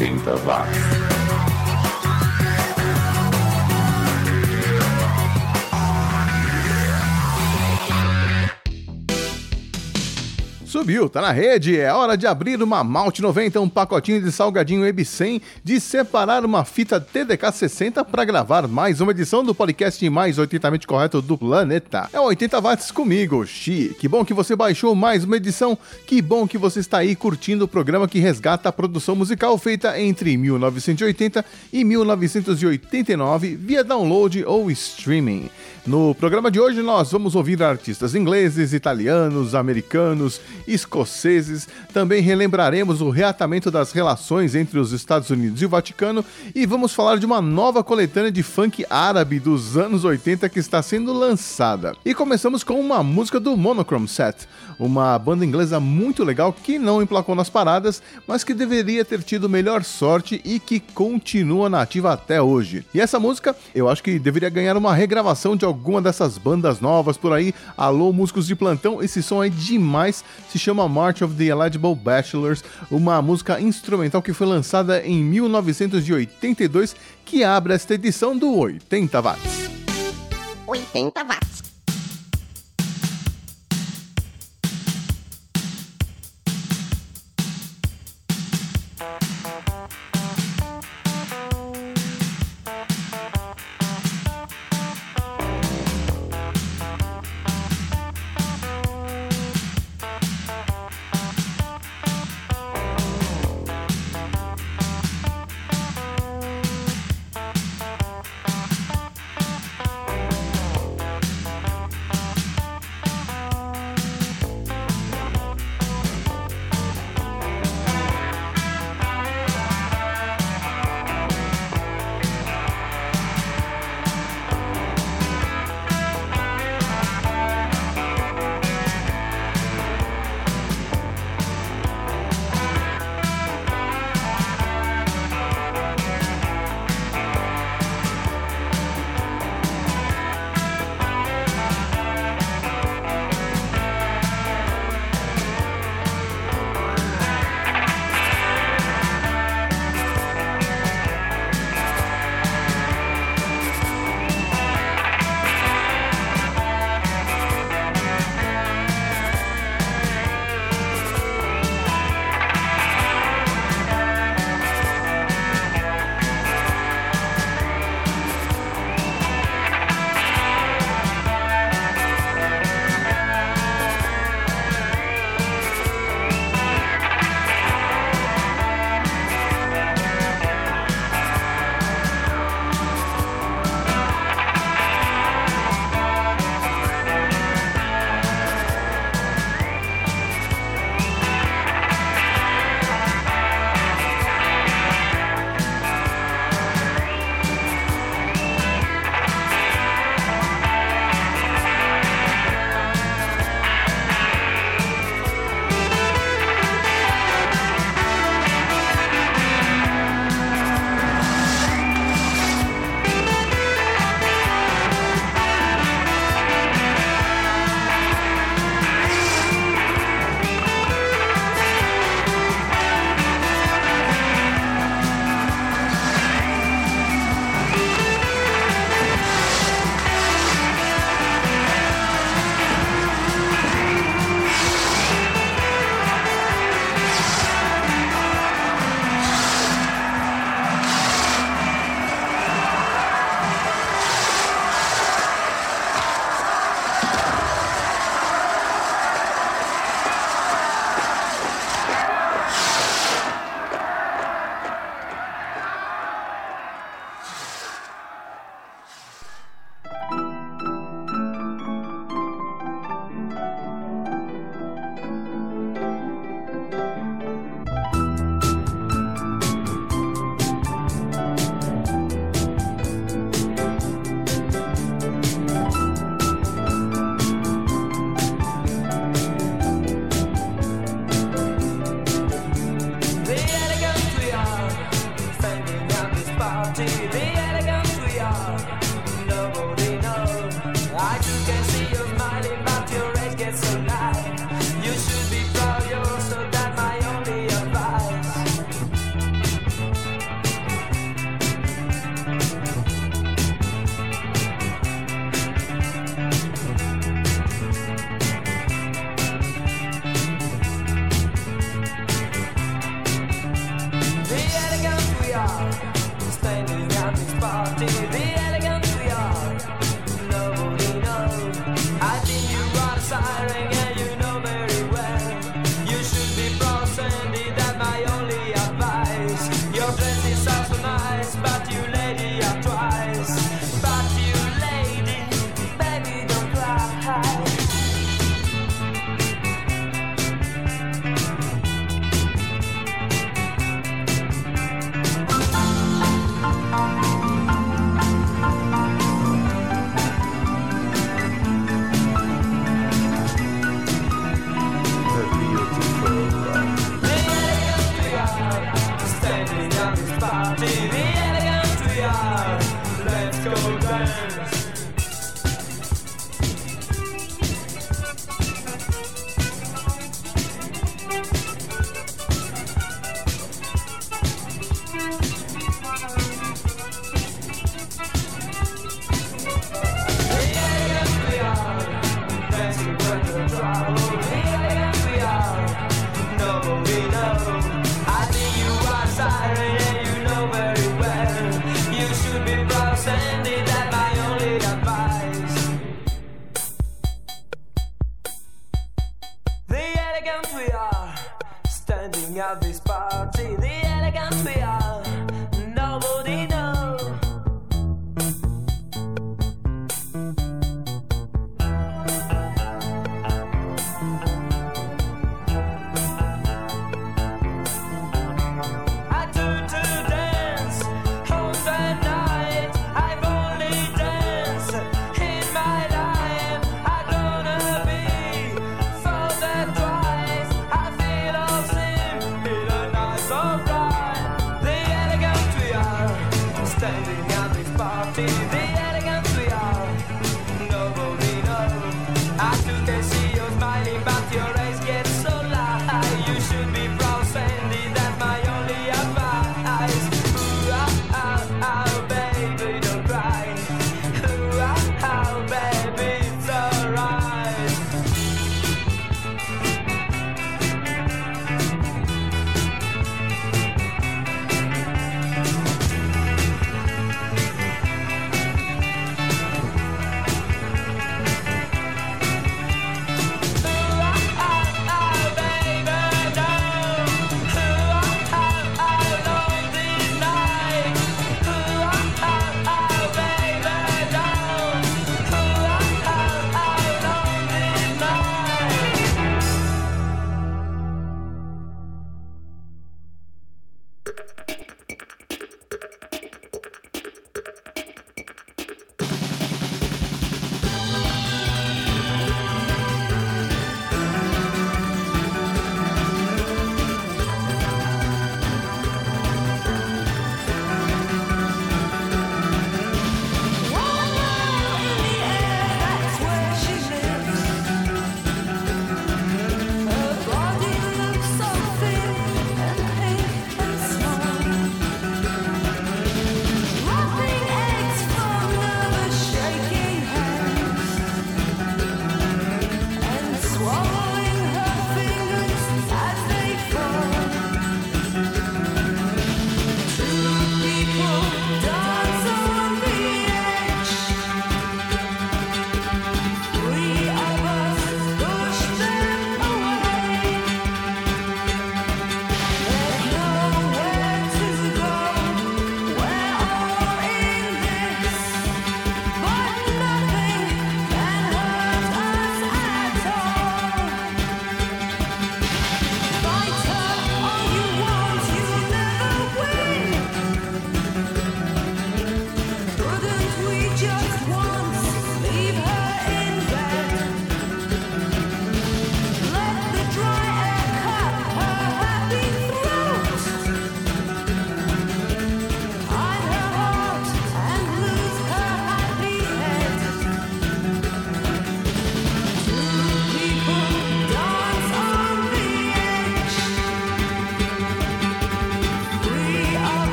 80 watts. Subiu, tá na rede. É hora de abrir uma Malte 90, um pacotinho de salgadinho EB 100, de separar uma fita TDK 60 para gravar mais uma edição do podcast mais 80mente correto do planeta. É 80 watts comigo, Xi. Que bom que você baixou mais uma edição. Que bom que você está aí curtindo o programa que resgata a produção musical feita entre 1980 e 1989 via download ou streaming. No programa de hoje nós vamos ouvir artistas ingleses, italianos, americanos, escoceses. Também relembraremos o reatamento das relações entre os Estados Unidos e o Vaticano e vamos falar de uma nova coletânea de funk árabe dos anos 80 que está sendo lançada. E começamos com uma música do Monochrome Set, uma banda inglesa muito legal que não emplacou nas paradas, mas que deveria ter tido melhor sorte e que continua nativa até hoje. E essa música, eu acho que deveria ganhar uma regravação de alguma dessas bandas novas por aí. Alô, músicos de plantão, esse som é demais. Se chama March of the Eligible Bachelors, uma música instrumental que foi lançada em 1982, que abre esta edição do 80 Watts. 80 Watts.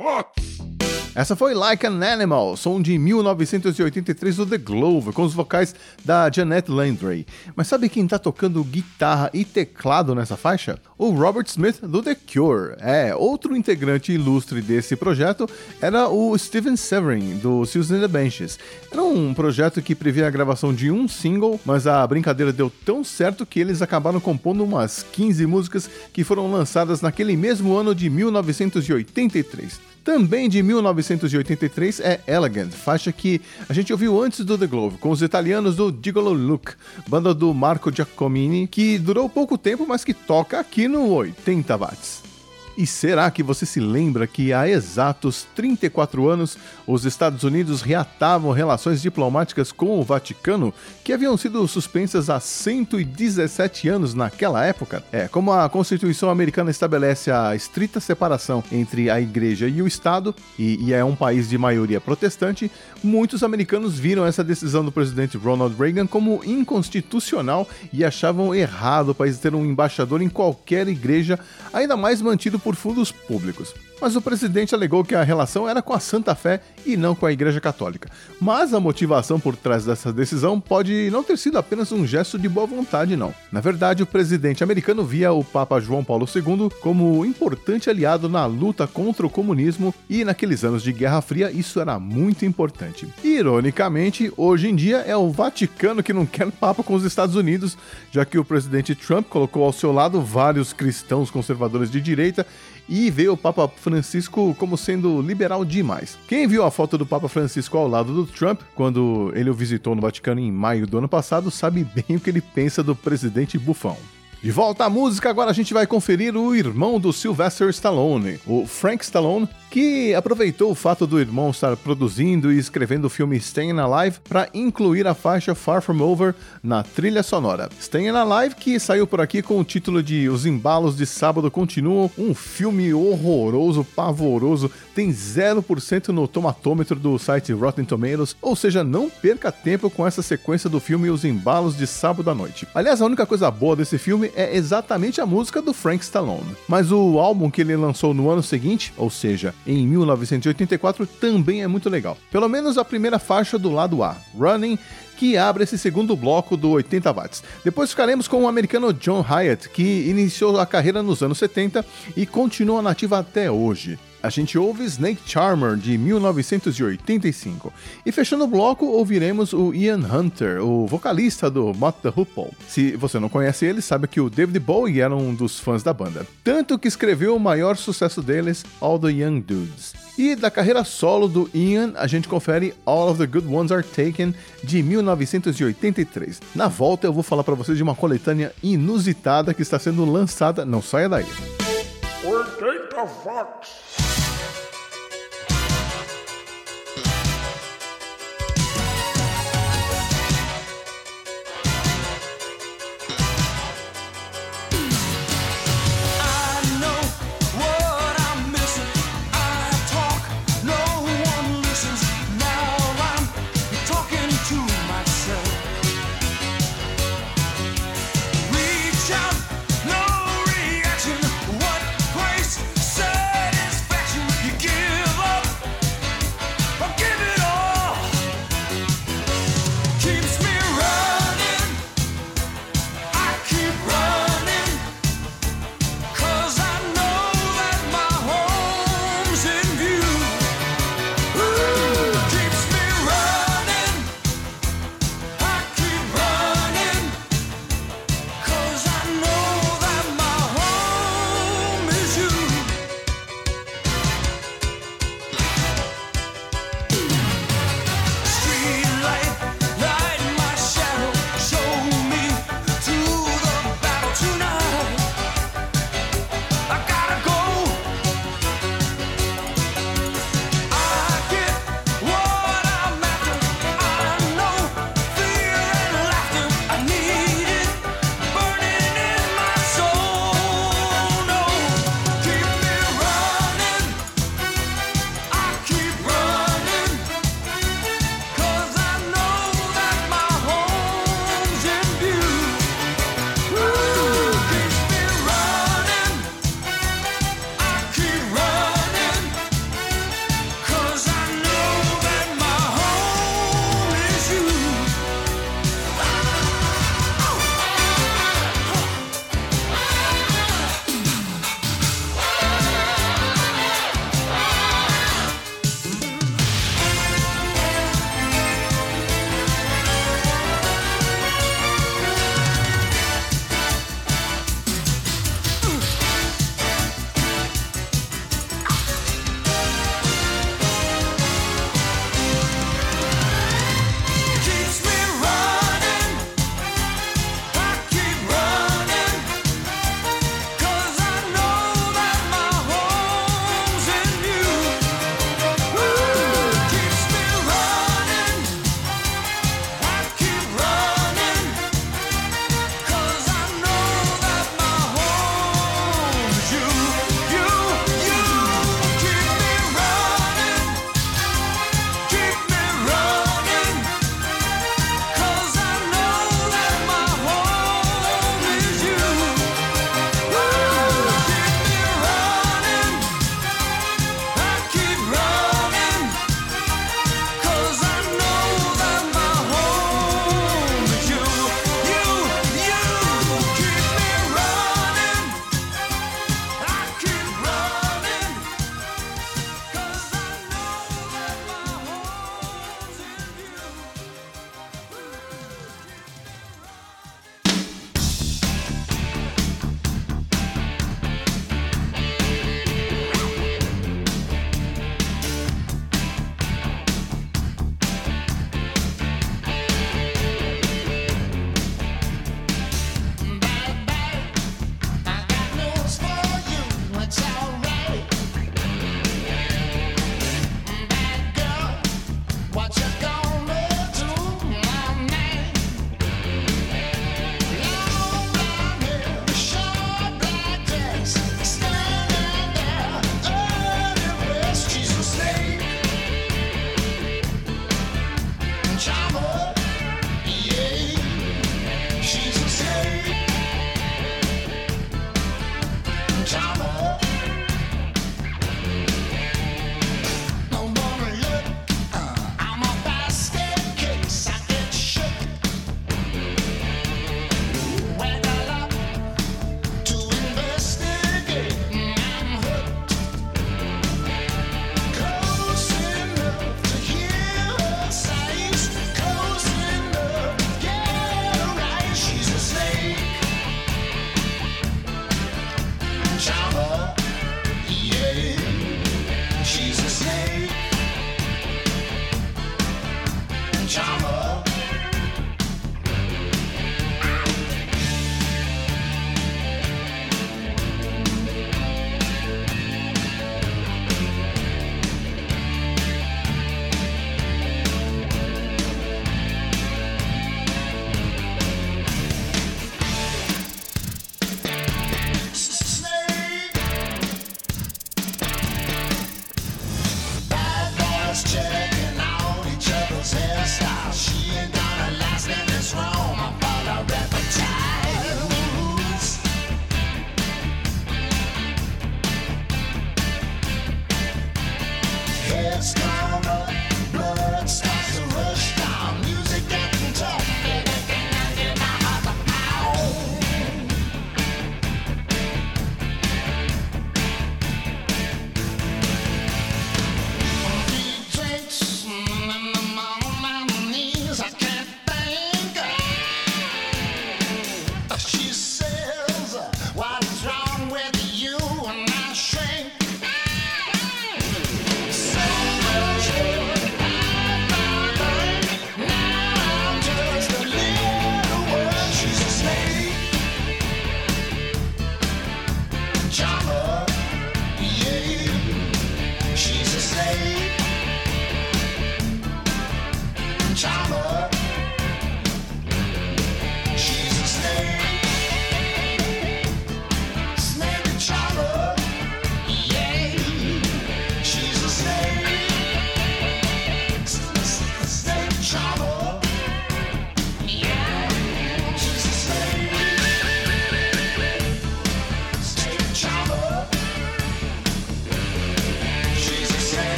80 watts. Essa foi Like an Animal, som de 1983 do The Glove, com os vocais da Janet Landry. Mas sabe quem tá tocando guitarra e teclado nessa faixa? O Robert Smith do The Cure. É, outro integrante ilustre desse projeto era o Steven Severin do Susan the Benches. Era um projeto que previa a gravação de um single, mas a brincadeira deu tão certo que eles acabaram compondo umas 15 músicas que foram lançadas naquele mesmo ano de 1983. Também de 1983 é Elegant, faixa que a gente ouviu antes do The Glove, com os italianos do Gigolo Look, banda do Marco Giacomini, que durou pouco tempo, mas que toca aqui no 80 watts. E será que você se lembra que há exatos 34 anos os Estados Unidos reatavam relações diplomáticas com o Vaticano, que haviam sido suspensas há 117 anos naquela época? É, como a Constituição americana estabelece a estrita separação entre a Igreja e o Estado, e, e é um país de maioria protestante, muitos americanos viram essa decisão do presidente Ronald Reagan como inconstitucional e achavam errado o país ter um embaixador em qualquer igreja, ainda mais mantido por fundos públicos. Mas o presidente alegou que a relação era com a Santa Fé e não com a Igreja Católica. Mas a motivação por trás dessa decisão pode não ter sido apenas um gesto de boa vontade, não. Na verdade, o presidente americano via o Papa João Paulo II como importante aliado na luta contra o comunismo e naqueles anos de Guerra Fria isso era muito importante. Ironicamente, hoje em dia é o Vaticano que não quer papo com os Estados Unidos, já que o presidente Trump colocou ao seu lado vários cristãos conservadores de direita e vê o Papa Francisco como sendo liberal demais. Quem viu a foto do Papa Francisco ao lado do Trump, quando ele o visitou no Vaticano em maio do ano passado, sabe bem o que ele pensa do presidente bufão. De volta à música, agora a gente vai conferir o irmão do Sylvester Stallone, o Frank Stallone, que aproveitou o fato do irmão estar produzindo e escrevendo o filme Staying Alive para incluir a faixa Far From Over na trilha sonora. Staying Alive que saiu por aqui com o título de Os Embalos de Sábado Continuam, um filme horroroso, pavoroso, tem 0% no tomatômetro do site Rotten Tomatoes, ou seja, não perca tempo com essa sequência do filme Os Embalos de Sábado à Noite. Aliás, a única coisa boa desse filme é exatamente a música do Frank Stallone. Mas o álbum que ele lançou no ano seguinte, ou seja, em 1984, também é muito legal. Pelo menos a primeira faixa do lado A, Running, que abre esse segundo bloco do 80 watts. Depois ficaremos com o americano John Hyatt, que iniciou a carreira nos anos 70 e continua nativa até hoje. A gente ouve Snake Charmer de 1985. E fechando o bloco, ouviremos o Ian Hunter, o vocalista do Mott the Hoople. Se você não conhece ele, sabe que o David Bowie era um dos fãs da banda. Tanto que escreveu o maior sucesso deles, All the Young Dudes. E da carreira solo do Ian, a gente confere All of the Good Ones Are Taken de 1983. Na volta eu vou falar para vocês de uma coletânea inusitada que está sendo lançada, não saia daí. 80 watts.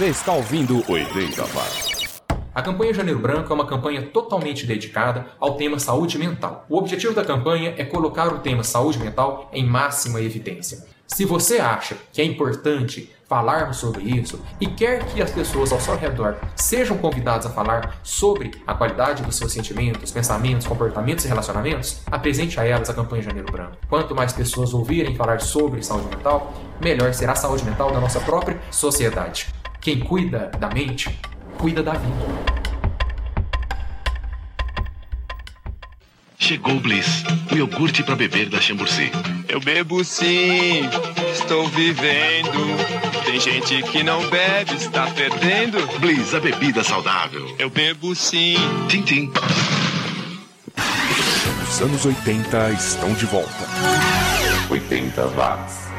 Você está ouvindo 80 Watts. A campanha Janeiro Branco é uma campanha totalmente dedicada ao tema saúde mental. O objetivo da campanha é colocar o tema saúde mental em máxima evidência. Se você acha que é importante falarmos sobre isso e quer que as pessoas ao seu redor sejam convidadas a falar sobre a qualidade dos seus sentimentos, pensamentos, comportamentos e relacionamentos, apresente a elas a campanha Janeiro Branco. Quanto mais pessoas ouvirem falar sobre saúde mental, melhor será a saúde mental da nossa própria sociedade. Quem cuida da mente, cuida da vida. Chegou o Bliss, o iogurte para beber da Chamburci. Eu bebo sim, estou vivendo. Tem gente que não bebe, está perdendo. Bliss, a bebida saudável. Eu bebo sim. Tim, tim. Os anos 80 estão de volta. 80 Watts.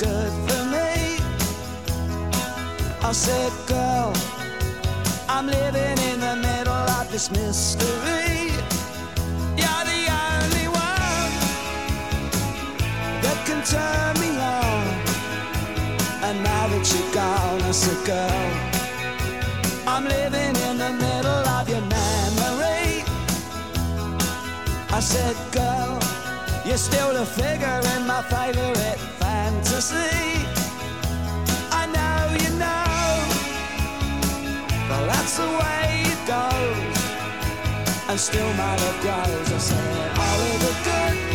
Good for me. I said, girl, I'm living in the middle of this mystery. You're the only one that can turn me on. And now that you're gone, I said, girl, I'm living in the middle of your memory. I said, girl, you're still the figure in my favorite And still my love grows. I said, all of the good,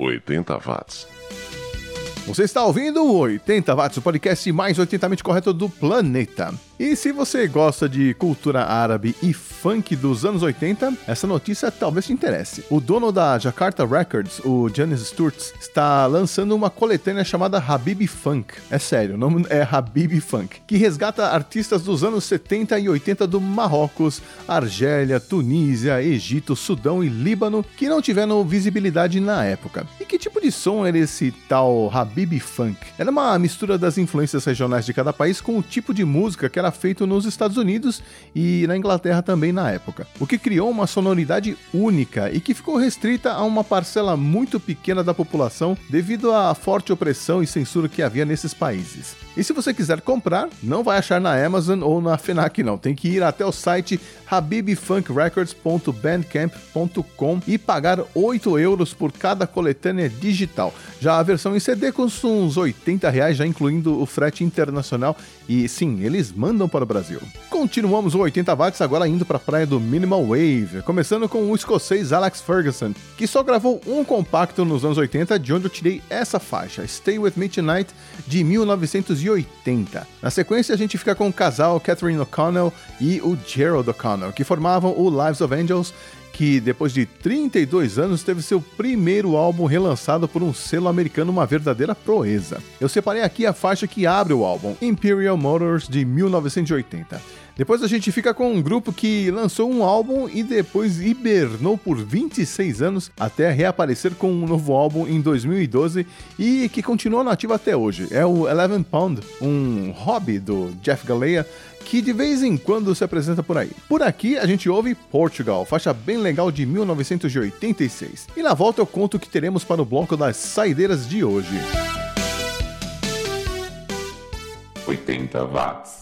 80 watts. Você está ouvindo o 80 Watts, o podcast mais 80mente correto do planeta. E se você gosta de cultura árabe e funk dos anos 80, essa notícia talvez te interesse. O dono da Jakarta Records, o Janis Sturz, está lançando uma coletânea chamada Habibi Funk. É sério, o nome é Habibi Funk, que resgata artistas dos anos 70 e 80 do Marrocos, Argélia, Tunísia, Egito, Sudão e Líbano, que não tiveram visibilidade na época. E que tipo de som era esse tal Habibi Funk? Era uma mistura das influências regionais de cada país com o tipo de música que era feito nos Estados Unidos e na Inglaterra também na época. O que criou uma sonoridade única e que ficou restrita a uma parcela muito pequena da população devido à forte opressão e censura que havia nesses países. E se você quiser comprar, não vai achar na Amazon ou na FENAC não, tem que ir até o site habibfunkrecords.bandcamp.com e pagar 8 euros por cada coletânea digital. Já a versão em CD custa uns 80 reais, já incluindo o frete internacional. E sim, eles mandam para o Brasil. Continuamos o 80 watts agora indo para a praia do Minimal Wave, começando com o escocês Alex Ferguson, que só gravou um compacto nos anos 80, de onde eu tirei essa faixa, Stay With Me Tonight, de 1980. Na sequência, a gente fica com o casal Catherine O'Connell e o Gerald O'Connell, que formavam o Lives of Angels, que depois de 32 anos teve seu primeiro álbum relançado por um selo americano, uma verdadeira proeza. Eu separei aqui a faixa que abre o álbum, Imperial Motors de 1980. Depois a gente fica com um grupo que lançou um álbum e depois hibernou por 26 anos até reaparecer com um novo álbum em 2012 e que continua nativo até hoje. É o Eleven Pound, um hobby do Jeff Galea que de vez em quando se apresenta por aí. Por aqui a gente ouve Portugal, faixa bem legal de 1986. E na volta eu conto o que teremos para o bloco das saideiras de hoje. 80 watts.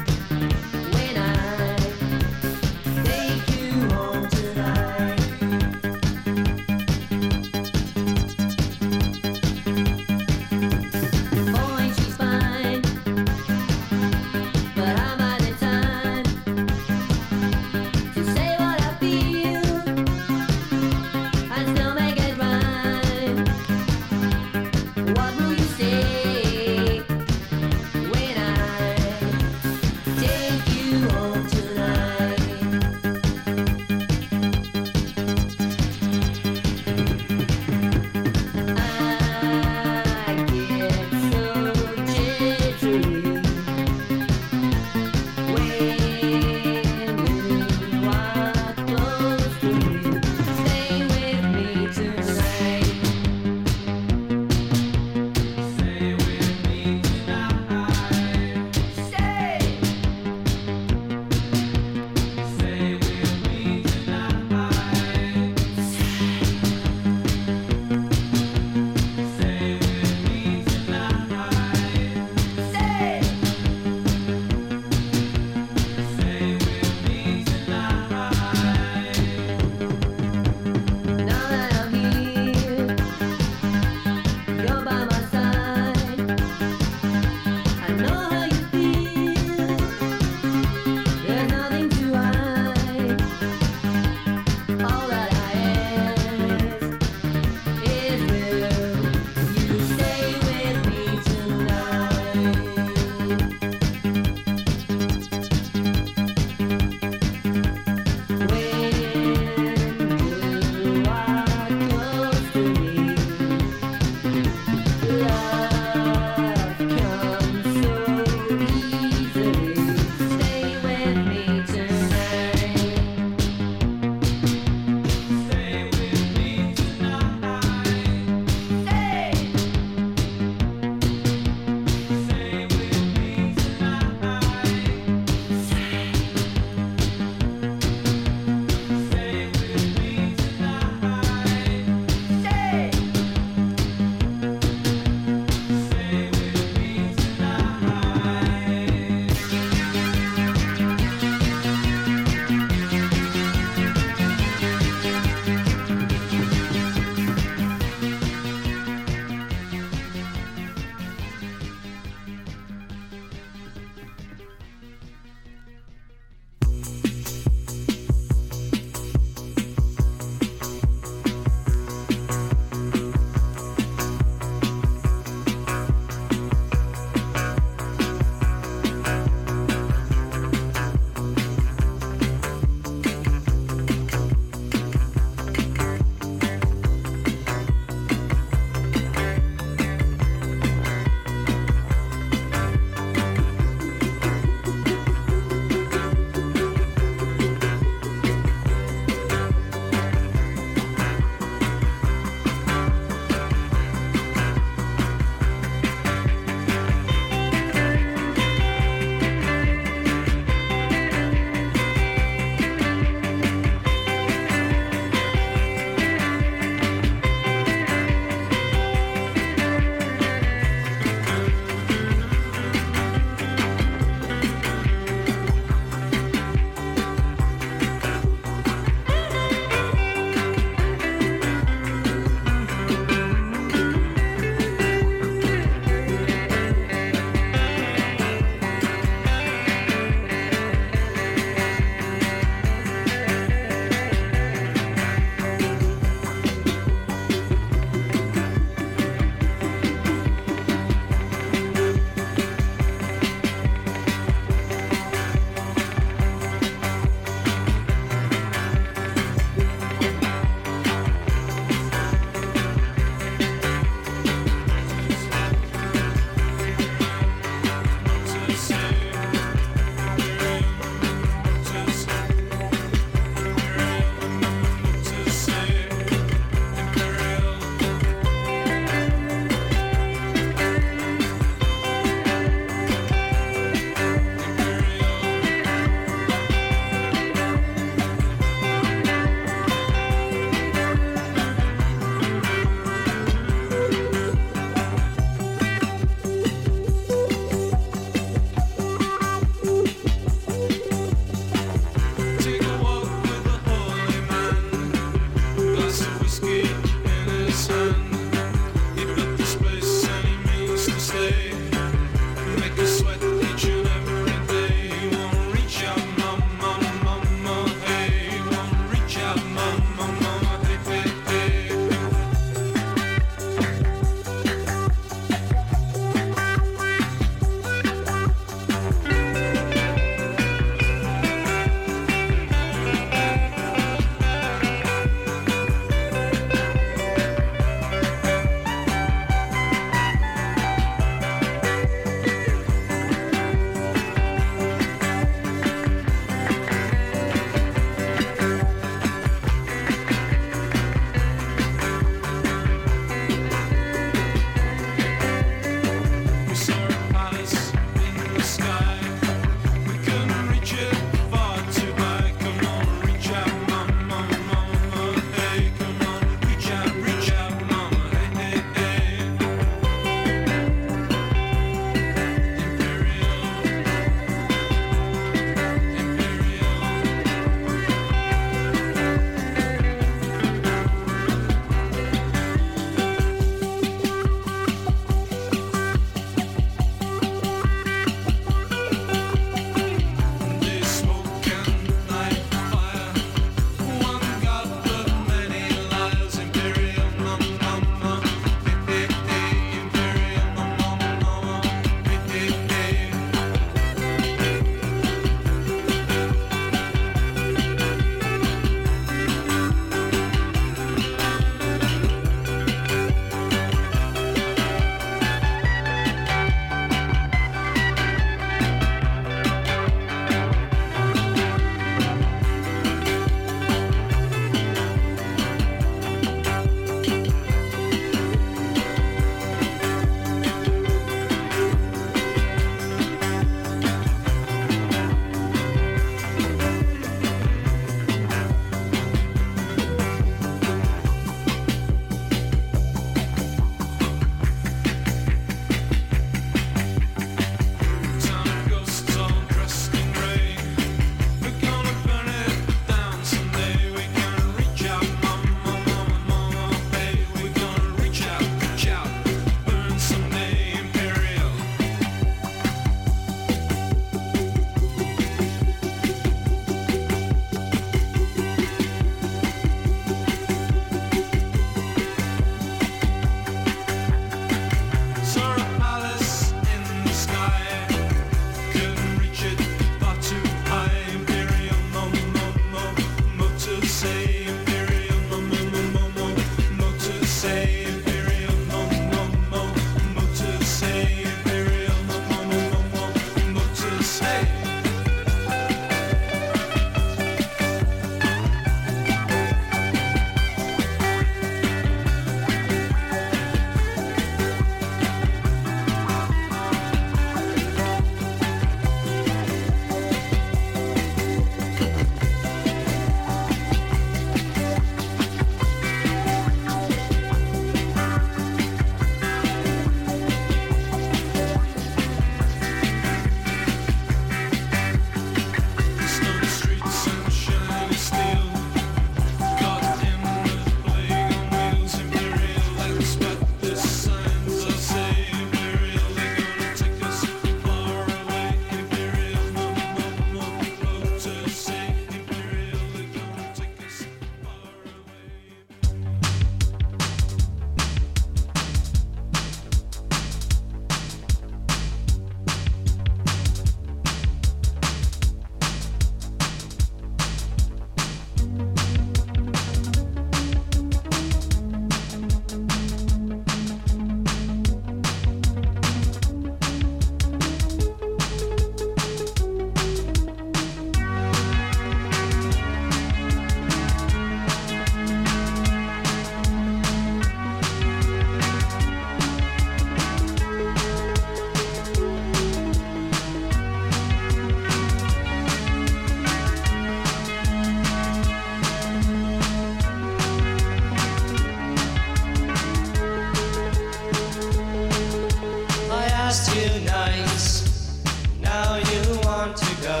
too nice. Now you want to go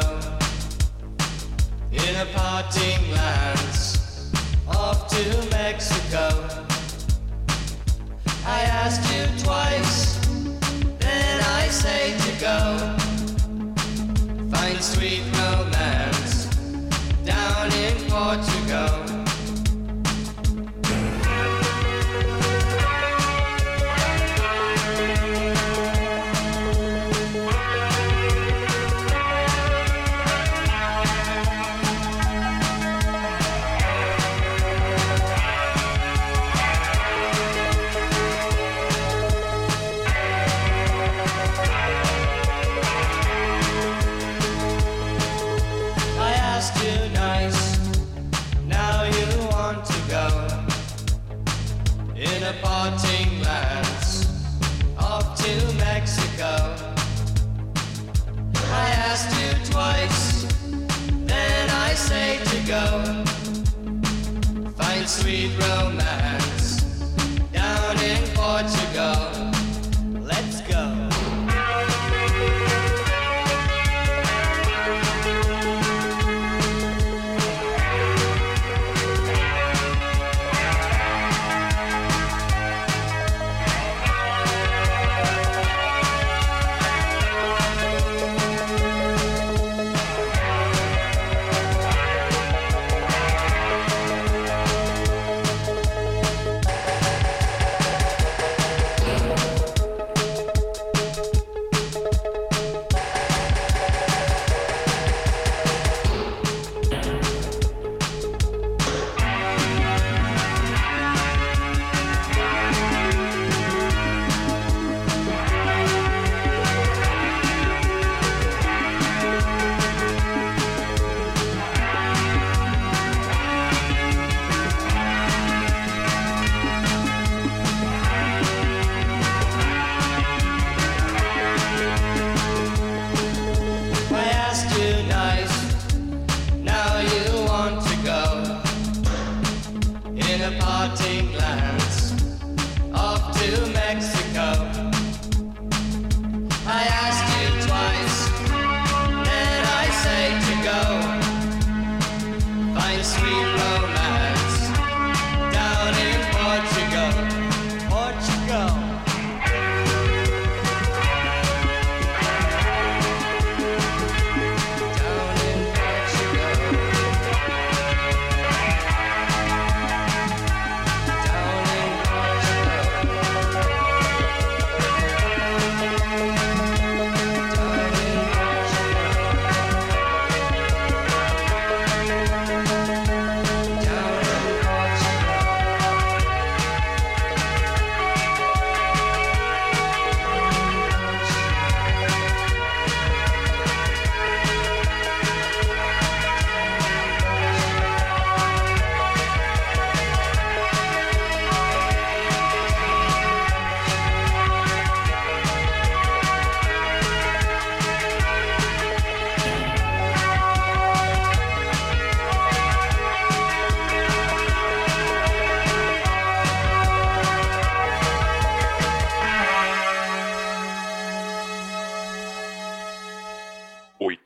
in a parting glance off to Mexico. I asked you twice, then I say to go. Find sweet romance down in Portugal.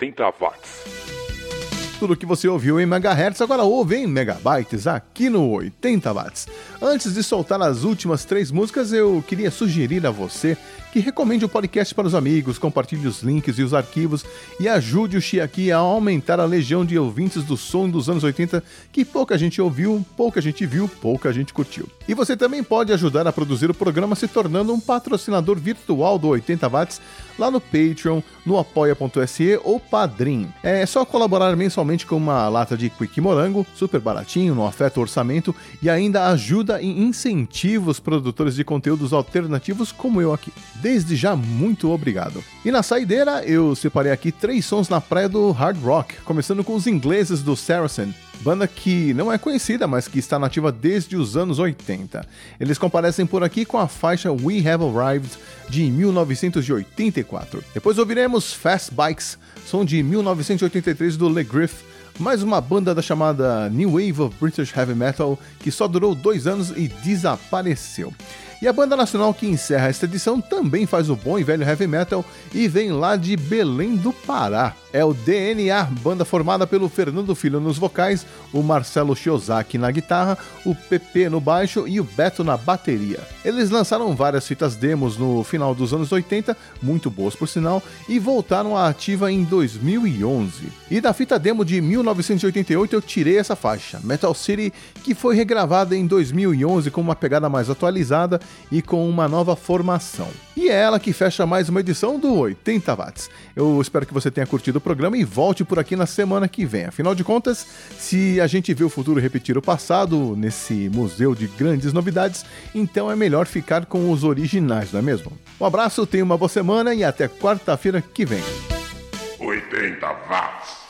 80 watts. Tudo que você ouviu em megahertz agora ouve em megabytes aqui no 80 watts. Antes de soltar as últimas três músicas, eu queria sugerir a você que recomende o podcast para os amigos, compartilhe os links e os arquivos e ajude o Chiaki a aumentar a legião de ouvintes do som dos anos 80 que pouca gente ouviu, pouca gente viu, pouca gente curtiu. E você também pode ajudar a produzir o programa se tornando um patrocinador virtual do 80 watts lá no Patreon, no apoia.se ou Padrim. É só colaborar mensalmente com uma lata de Quick Morango, super baratinho, não afeta o orçamento e ainda ajuda e incentiva os produtores de conteúdos alternativos como eu aqui. Desde já, muito obrigado. E na saideira, eu separei aqui três sons na praia do hard rock, começando com os ingleses do Saracen, banda que não é conhecida, mas que está nativa desde os anos 80. Eles comparecem por aqui com a faixa We Have Arrived de 1984. Depois ouviremos Fast Bikes, som de 1983 do Le Griff, mais uma banda da chamada New Wave of British Heavy Metal que só durou dois anos e desapareceu. E a banda nacional que encerra esta edição também faz o bom e velho heavy metal e vem lá de Belém do Pará. É o DNA, banda formada pelo Fernando Filho nos vocais, o Marcelo Shiozaki na guitarra, o PP no baixo e o Beto na bateria. Eles lançaram várias fitas demos no final dos anos 80, muito boas por sinal, e voltaram à ativa em 2011. E da fita demo de 1988 eu tirei essa faixa, Metal City, que foi regravada em 2011 com uma pegada mais atualizada e com uma nova formação. E é ela que fecha mais uma edição do 80 Watts. Eu espero que você tenha curtido o programa e volte por aqui na semana que vem. Afinal de contas, se a gente vê o futuro repetir o passado nesse museu de grandes novidades, então é melhor ficar com os originais, não é mesmo? Um abraço, tenha uma boa semana e até quarta-feira que vem. 80 watts.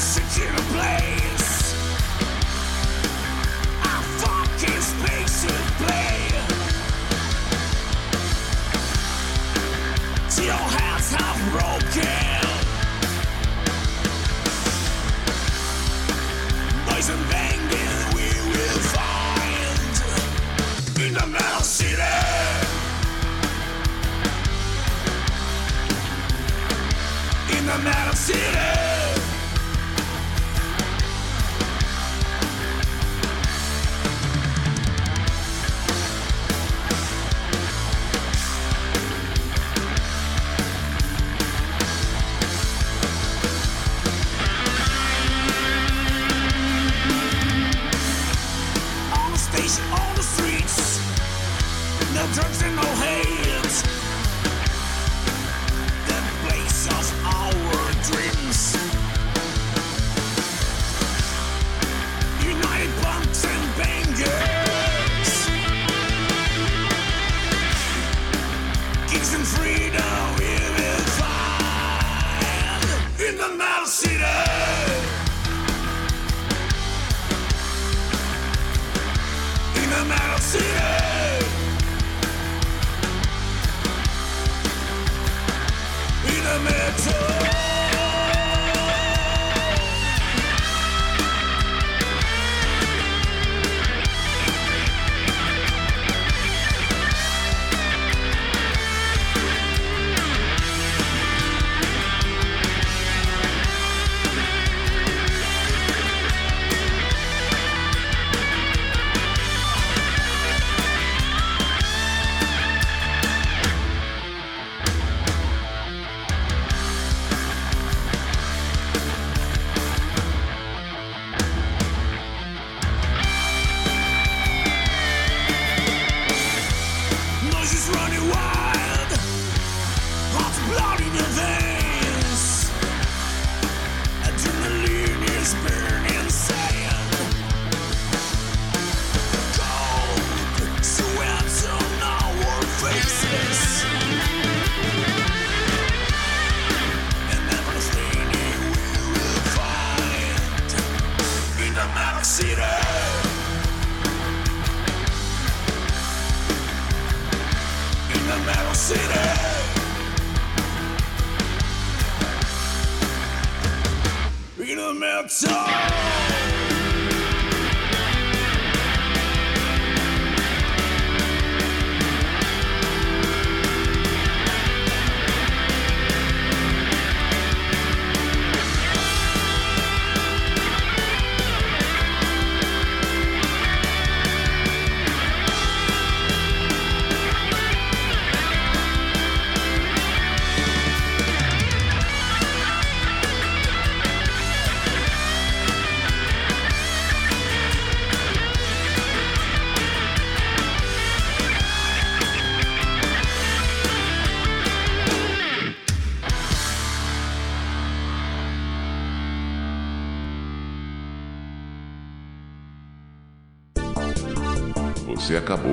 Sit here and play.